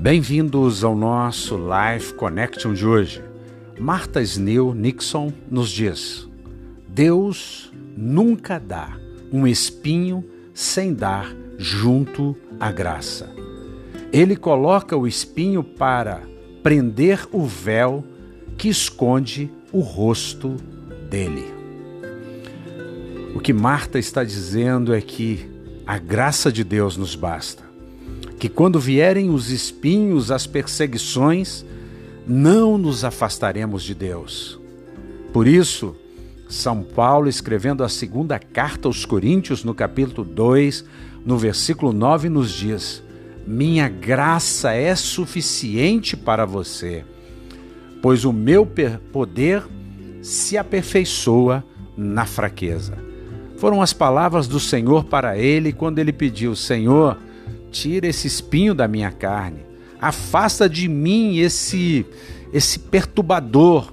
Bem-vindos ao nosso Life Connection de hoje. Martha Sneal Nixon nos diz: Deus nunca dá um espinho sem dar junto à graça. Ele coloca o espinho para prender o véu que esconde o rosto dele. O que Marta está dizendo é que a graça de Deus nos basta que quando vierem os espinhos, as perseguições, não nos afastaremos de Deus. Por isso, São Paulo, escrevendo a segunda carta aos Coríntios, no capítulo 2, no versículo 9, nos diz: Minha graça é suficiente para você, pois o meu poder se aperfeiçoa na fraqueza. Foram as palavras do Senhor para ele quando ele pediu: Senhor, Tira esse espinho da minha carne. Afasta de mim esse esse perturbador,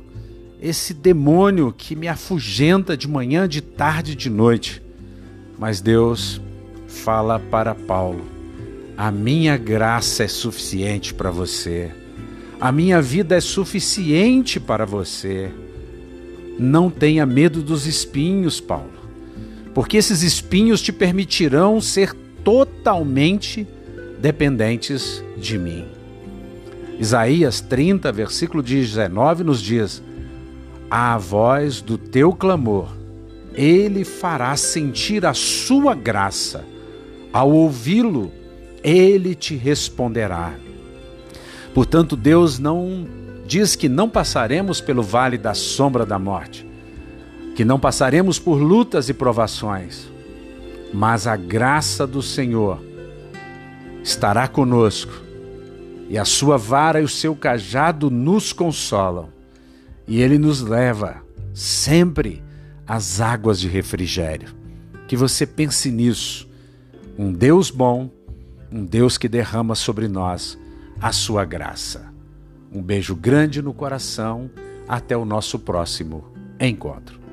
esse demônio que me afugenta de manhã, de tarde, de noite. Mas Deus fala para Paulo: A minha graça é suficiente para você. A minha vida é suficiente para você. Não tenha medo dos espinhos, Paulo, porque esses espinhos te permitirão ser totalmente dependentes de mim. Isaías 30, versículo 19 nos diz: À voz do teu clamor, ele fará sentir a sua graça. Ao ouvi-lo, ele te responderá. Portanto, Deus não diz que não passaremos pelo vale da sombra da morte, que não passaremos por lutas e provações mas a graça do Senhor estará conosco, e a sua vara e o seu cajado nos consolam, e ele nos leva sempre às águas de refrigério. Que você pense nisso. Um Deus bom, um Deus que derrama sobre nós a sua graça. Um beijo grande no coração. Até o nosso próximo encontro.